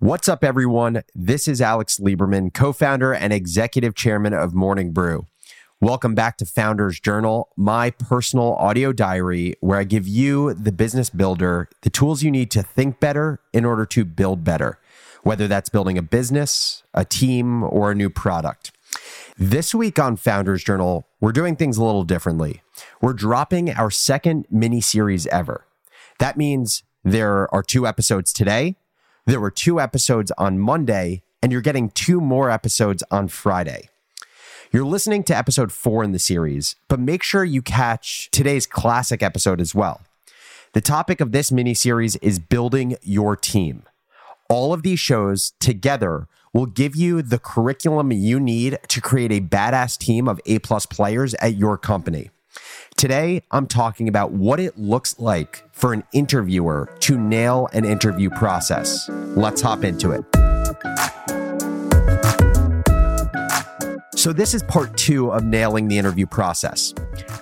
What's up, everyone? This is Alex Lieberman, co founder and executive chairman of Morning Brew. Welcome back to Founders Journal, my personal audio diary where I give you, the business builder, the tools you need to think better in order to build better, whether that's building a business, a team, or a new product. This week on Founders Journal, we're doing things a little differently. We're dropping our second mini series ever. That means there are two episodes today there were two episodes on Monday, and you're getting two more episodes on Friday. You're listening to episode four in the series, but make sure you catch today's classic episode as well. The topic of this mini series is building your team. All of these shows together will give you the curriculum you need to create a badass team of A plus players at your company. Today, I'm talking about what it looks like for an interviewer to nail an interview process. Let's hop into it. So, this is part two of nailing the interview process.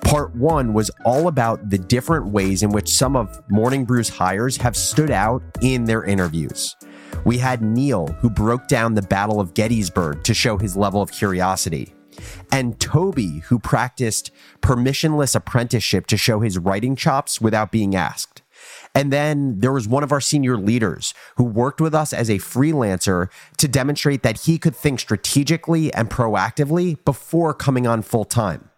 Part one was all about the different ways in which some of Morning Brew's hires have stood out in their interviews. We had Neil, who broke down the Battle of Gettysburg to show his level of curiosity and Toby, who practiced permissionless apprenticeship to show his writing chops without being asked. And then there was one of our senior leaders who worked with us as a freelancer to demonstrate that he could think strategically and proactively before coming on full time.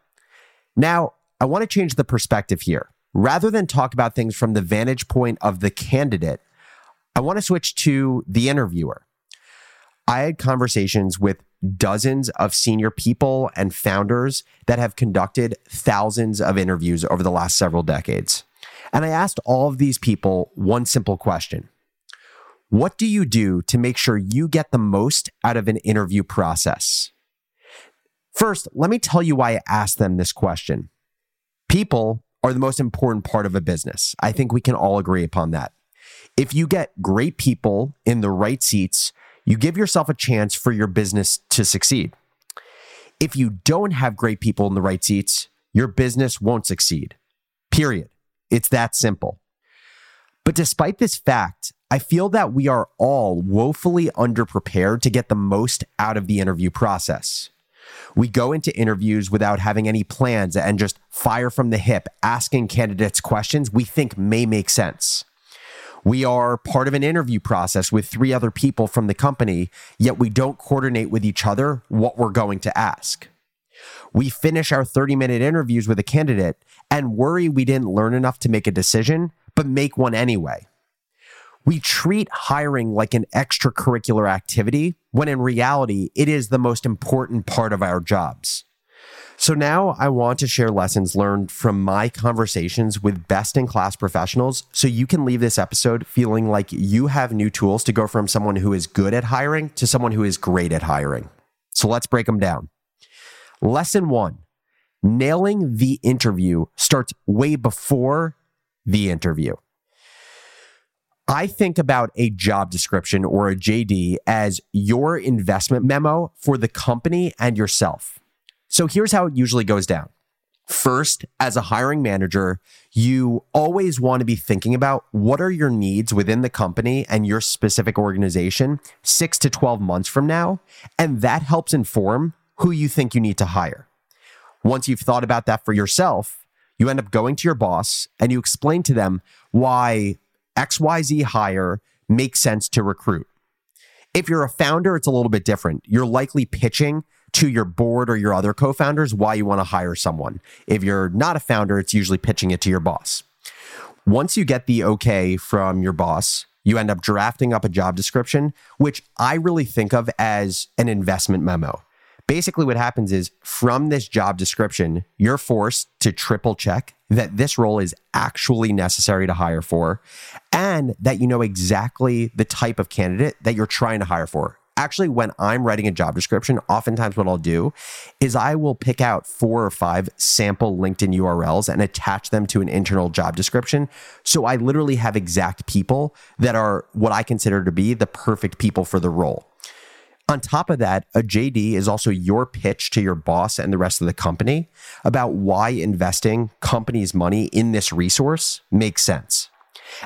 Now, I want to change the perspective here. Rather than talk about things from the vantage point of the candidate, I want to switch to the interviewer. I had conversations with dozens of senior people and founders that have conducted thousands of interviews over the last several decades. And I asked all of these people one simple question What do you do to make sure you get the most out of an interview process? First, let me tell you why I asked them this question. People are the most important part of a business. I think we can all agree upon that. If you get great people in the right seats, you give yourself a chance for your business to succeed. If you don't have great people in the right seats, your business won't succeed. Period. It's that simple. But despite this fact, I feel that we are all woefully underprepared to get the most out of the interview process. We go into interviews without having any plans and just fire from the hip, asking candidates questions we think may make sense. We are part of an interview process with three other people from the company, yet we don't coordinate with each other what we're going to ask. We finish our 30 minute interviews with a candidate and worry we didn't learn enough to make a decision, but make one anyway. We treat hiring like an extracurricular activity when in reality, it is the most important part of our jobs. So now I want to share lessons learned from my conversations with best in class professionals so you can leave this episode feeling like you have new tools to go from someone who is good at hiring to someone who is great at hiring. So let's break them down. Lesson one nailing the interview starts way before the interview. I think about a job description or a JD as your investment memo for the company and yourself. So here's how it usually goes down. First, as a hiring manager, you always want to be thinking about what are your needs within the company and your specific organization six to 12 months from now. And that helps inform who you think you need to hire. Once you've thought about that for yourself, you end up going to your boss and you explain to them why XYZ hire makes sense to recruit. If you're a founder, it's a little bit different. You're likely pitching to your board or your other co founders why you want to hire someone. If you're not a founder, it's usually pitching it to your boss. Once you get the okay from your boss, you end up drafting up a job description, which I really think of as an investment memo. Basically, what happens is from this job description, you're forced to triple check that this role is actually necessary to hire for and that you know exactly the type of candidate that you're trying to hire for actually when I'm writing a job description, oftentimes what I'll do is I will pick out four or five sample LinkedIn URLs and attach them to an internal job description. So I literally have exact people that are what I consider to be the perfect people for the role. On top of that, a JD is also your pitch to your boss and the rest of the company about why investing company's money in this resource makes sense.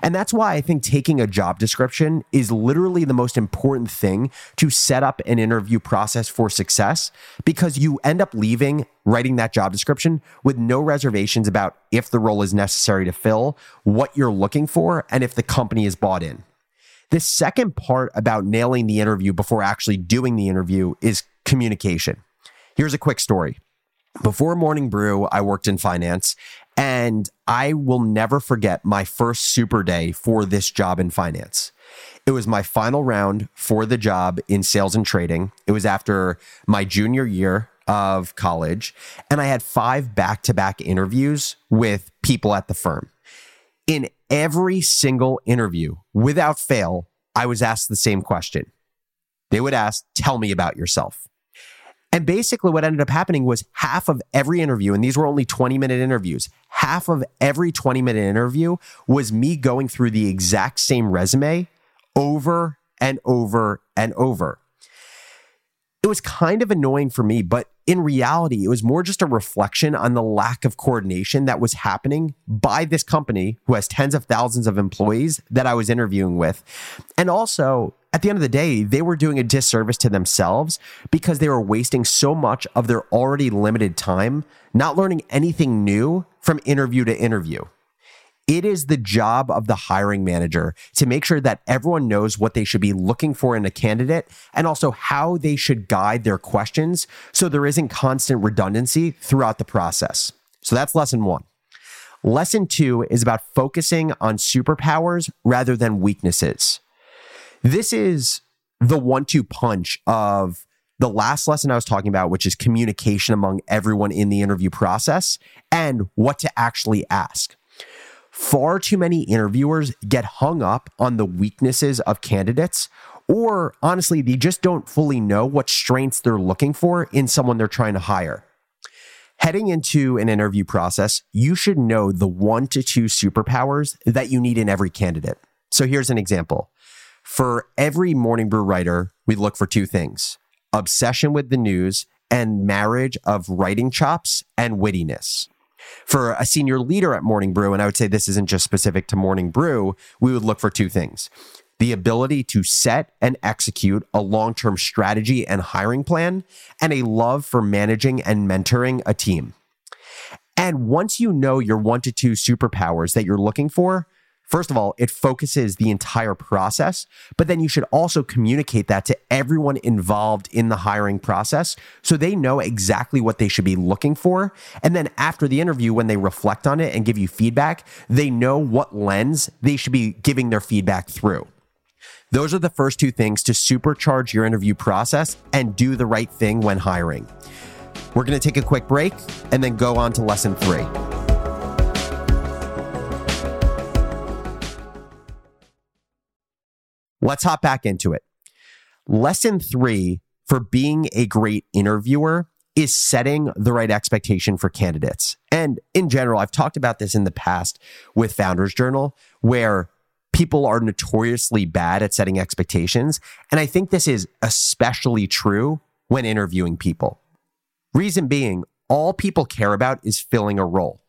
And that's why I think taking a job description is literally the most important thing to set up an interview process for success because you end up leaving writing that job description with no reservations about if the role is necessary to fill, what you're looking for, and if the company is bought in. The second part about nailing the interview before actually doing the interview is communication. Here's a quick story. Before Morning Brew, I worked in finance and I will never forget my first super day for this job in finance. It was my final round for the job in sales and trading. It was after my junior year of college, and I had five back to back interviews with people at the firm. In every single interview, without fail, I was asked the same question. They would ask, Tell me about yourself. And basically, what ended up happening was half of every interview, and these were only 20 minute interviews, half of every 20 minute interview was me going through the exact same resume over and over and over. It was kind of annoying for me, but in reality, it was more just a reflection on the lack of coordination that was happening by this company who has tens of thousands of employees that I was interviewing with. And also, at the end of the day, they were doing a disservice to themselves because they were wasting so much of their already limited time, not learning anything new from interview to interview. It is the job of the hiring manager to make sure that everyone knows what they should be looking for in a candidate and also how they should guide their questions so there isn't constant redundancy throughout the process. So that's lesson one. Lesson two is about focusing on superpowers rather than weaknesses. This is the one two punch of the last lesson I was talking about, which is communication among everyone in the interview process and what to actually ask. Far too many interviewers get hung up on the weaknesses of candidates, or honestly, they just don't fully know what strengths they're looking for in someone they're trying to hire. Heading into an interview process, you should know the one to two superpowers that you need in every candidate. So here's an example. For every morning brew writer, we look for two things obsession with the news and marriage of writing chops and wittiness. For a senior leader at Morning Brew, and I would say this isn't just specific to Morning Brew, we would look for two things the ability to set and execute a long term strategy and hiring plan, and a love for managing and mentoring a team. And once you know your one to two superpowers that you're looking for, First of all, it focuses the entire process, but then you should also communicate that to everyone involved in the hiring process so they know exactly what they should be looking for. And then after the interview, when they reflect on it and give you feedback, they know what lens they should be giving their feedback through. Those are the first two things to supercharge your interview process and do the right thing when hiring. We're going to take a quick break and then go on to lesson three. Let's hop back into it. Lesson three for being a great interviewer is setting the right expectation for candidates. And in general, I've talked about this in the past with Founders Journal, where people are notoriously bad at setting expectations. And I think this is especially true when interviewing people. Reason being, all people care about is filling a role.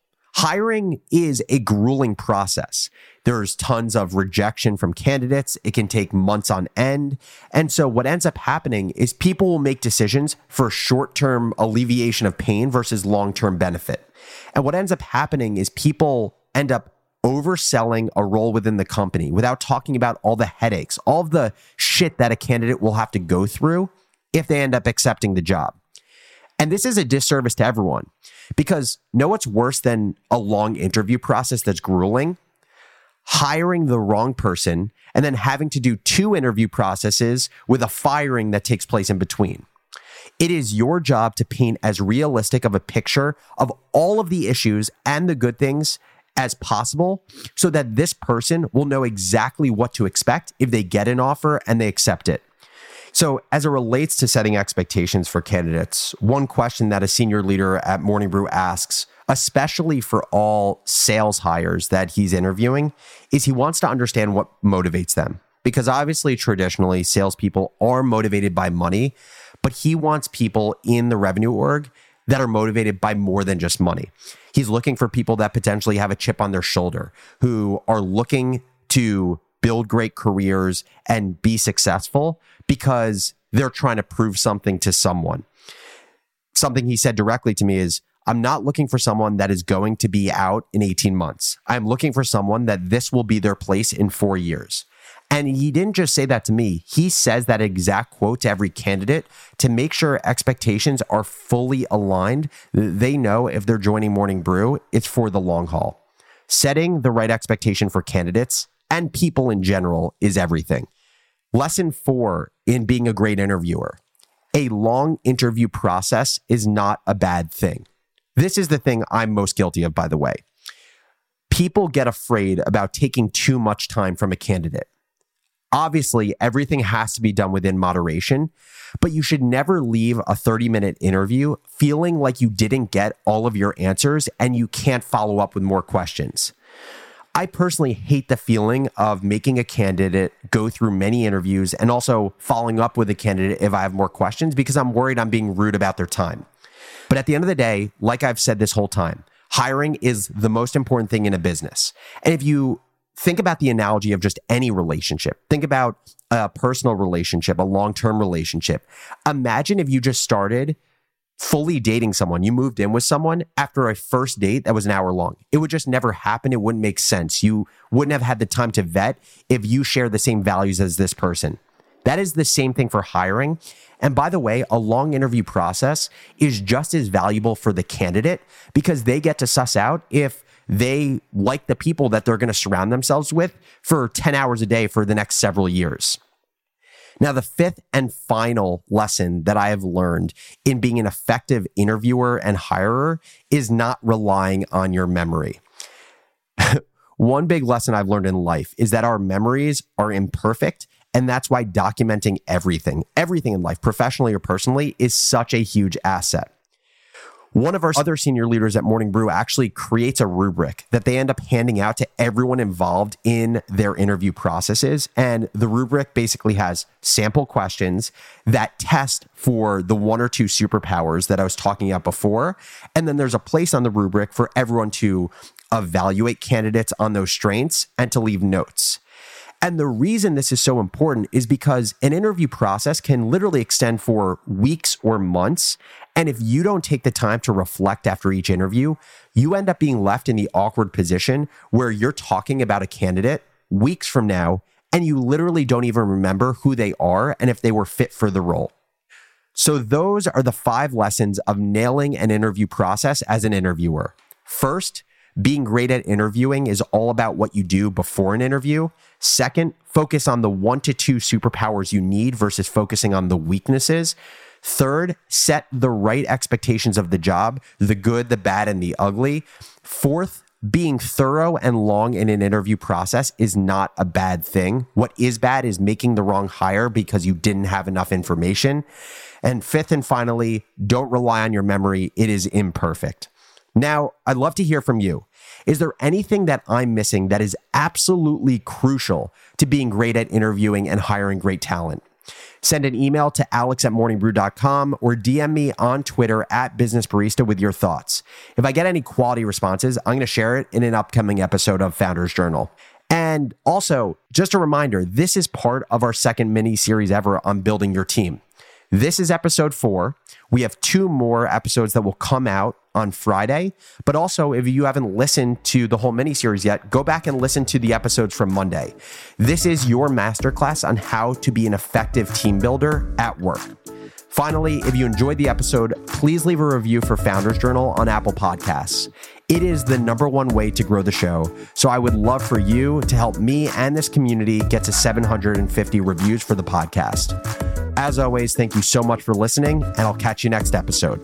Hiring is a grueling process. There's tons of rejection from candidates. It can take months on end. And so what ends up happening is people will make decisions for short term alleviation of pain versus long term benefit. And what ends up happening is people end up overselling a role within the company without talking about all the headaches, all of the shit that a candidate will have to go through if they end up accepting the job. And this is a disservice to everyone because know what's worse than a long interview process that's grueling? Hiring the wrong person and then having to do two interview processes with a firing that takes place in between. It is your job to paint as realistic of a picture of all of the issues and the good things as possible so that this person will know exactly what to expect if they get an offer and they accept it. So, as it relates to setting expectations for candidates, one question that a senior leader at Morning Brew asks, especially for all sales hires that he's interviewing, is he wants to understand what motivates them. Because obviously, traditionally, salespeople are motivated by money, but he wants people in the revenue org that are motivated by more than just money. He's looking for people that potentially have a chip on their shoulder, who are looking to build great careers and be successful because they're trying to prove something to someone. Something he said directly to me is, I'm not looking for someone that is going to be out in 18 months. I'm looking for someone that this will be their place in four years. And he didn't just say that to me. He says that exact quote to every candidate to make sure expectations are fully aligned. They know if they're joining Morning Brew, it's for the long haul. Setting the right expectation for candidates and people in general is everything. Lesson four in being a great interviewer a long interview process is not a bad thing. This is the thing I'm most guilty of, by the way. People get afraid about taking too much time from a candidate. Obviously, everything has to be done within moderation, but you should never leave a 30 minute interview feeling like you didn't get all of your answers and you can't follow up with more questions. I personally hate the feeling of making a candidate go through many interviews and also following up with a candidate if I have more questions because I'm worried I'm being rude about their time. But at the end of the day, like I've said this whole time, hiring is the most important thing in a business. And if you think about the analogy of just any relationship. Think about a personal relationship, a long term relationship. Imagine if you just started fully dating someone, you moved in with someone after a first date that was an hour long. It would just never happen. It wouldn't make sense. You wouldn't have had the time to vet if you share the same values as this person. That is the same thing for hiring. And by the way, a long interview process is just as valuable for the candidate because they get to suss out if they like the people that they're going to surround themselves with for 10 hours a day for the next several years. Now, the fifth and final lesson that I have learned in being an effective interviewer and hirer is not relying on your memory. One big lesson I've learned in life is that our memories are imperfect. And that's why documenting everything, everything in life, professionally or personally, is such a huge asset. One of our other senior leaders at Morning Brew actually creates a rubric that they end up handing out to everyone involved in their interview processes. And the rubric basically has sample questions that test for the one or two superpowers that I was talking about before. And then there's a place on the rubric for everyone to evaluate candidates on those strengths and to leave notes. And the reason this is so important is because an interview process can literally extend for weeks or months. And if you don't take the time to reflect after each interview, you end up being left in the awkward position where you're talking about a candidate weeks from now and you literally don't even remember who they are and if they were fit for the role. So, those are the five lessons of nailing an interview process as an interviewer. First, being great at interviewing is all about what you do before an interview. Second, focus on the one to two superpowers you need versus focusing on the weaknesses. Third, set the right expectations of the job, the good, the bad, and the ugly. Fourth, being thorough and long in an interview process is not a bad thing. What is bad is making the wrong hire because you didn't have enough information. And fifth and finally, don't rely on your memory. It is imperfect. Now, I'd love to hear from you. Is there anything that I'm missing that is absolutely crucial to being great at interviewing and hiring great talent? Send an email to alex at morningbrew.com or DM me on Twitter at Business Barista with your thoughts. If I get any quality responses, I'm going to share it in an upcoming episode of Founders Journal. And also, just a reminder this is part of our second mini series ever on building your team. This is episode four. We have two more episodes that will come out on Friday. But also, if you haven't listened to the whole mini series yet, go back and listen to the episodes from Monday. This is your masterclass on how to be an effective team builder at work. Finally, if you enjoyed the episode, please leave a review for Founders Journal on Apple Podcasts. It is the number one way to grow the show. So I would love for you to help me and this community get to 750 reviews for the podcast. As always, thank you so much for listening, and I'll catch you next episode.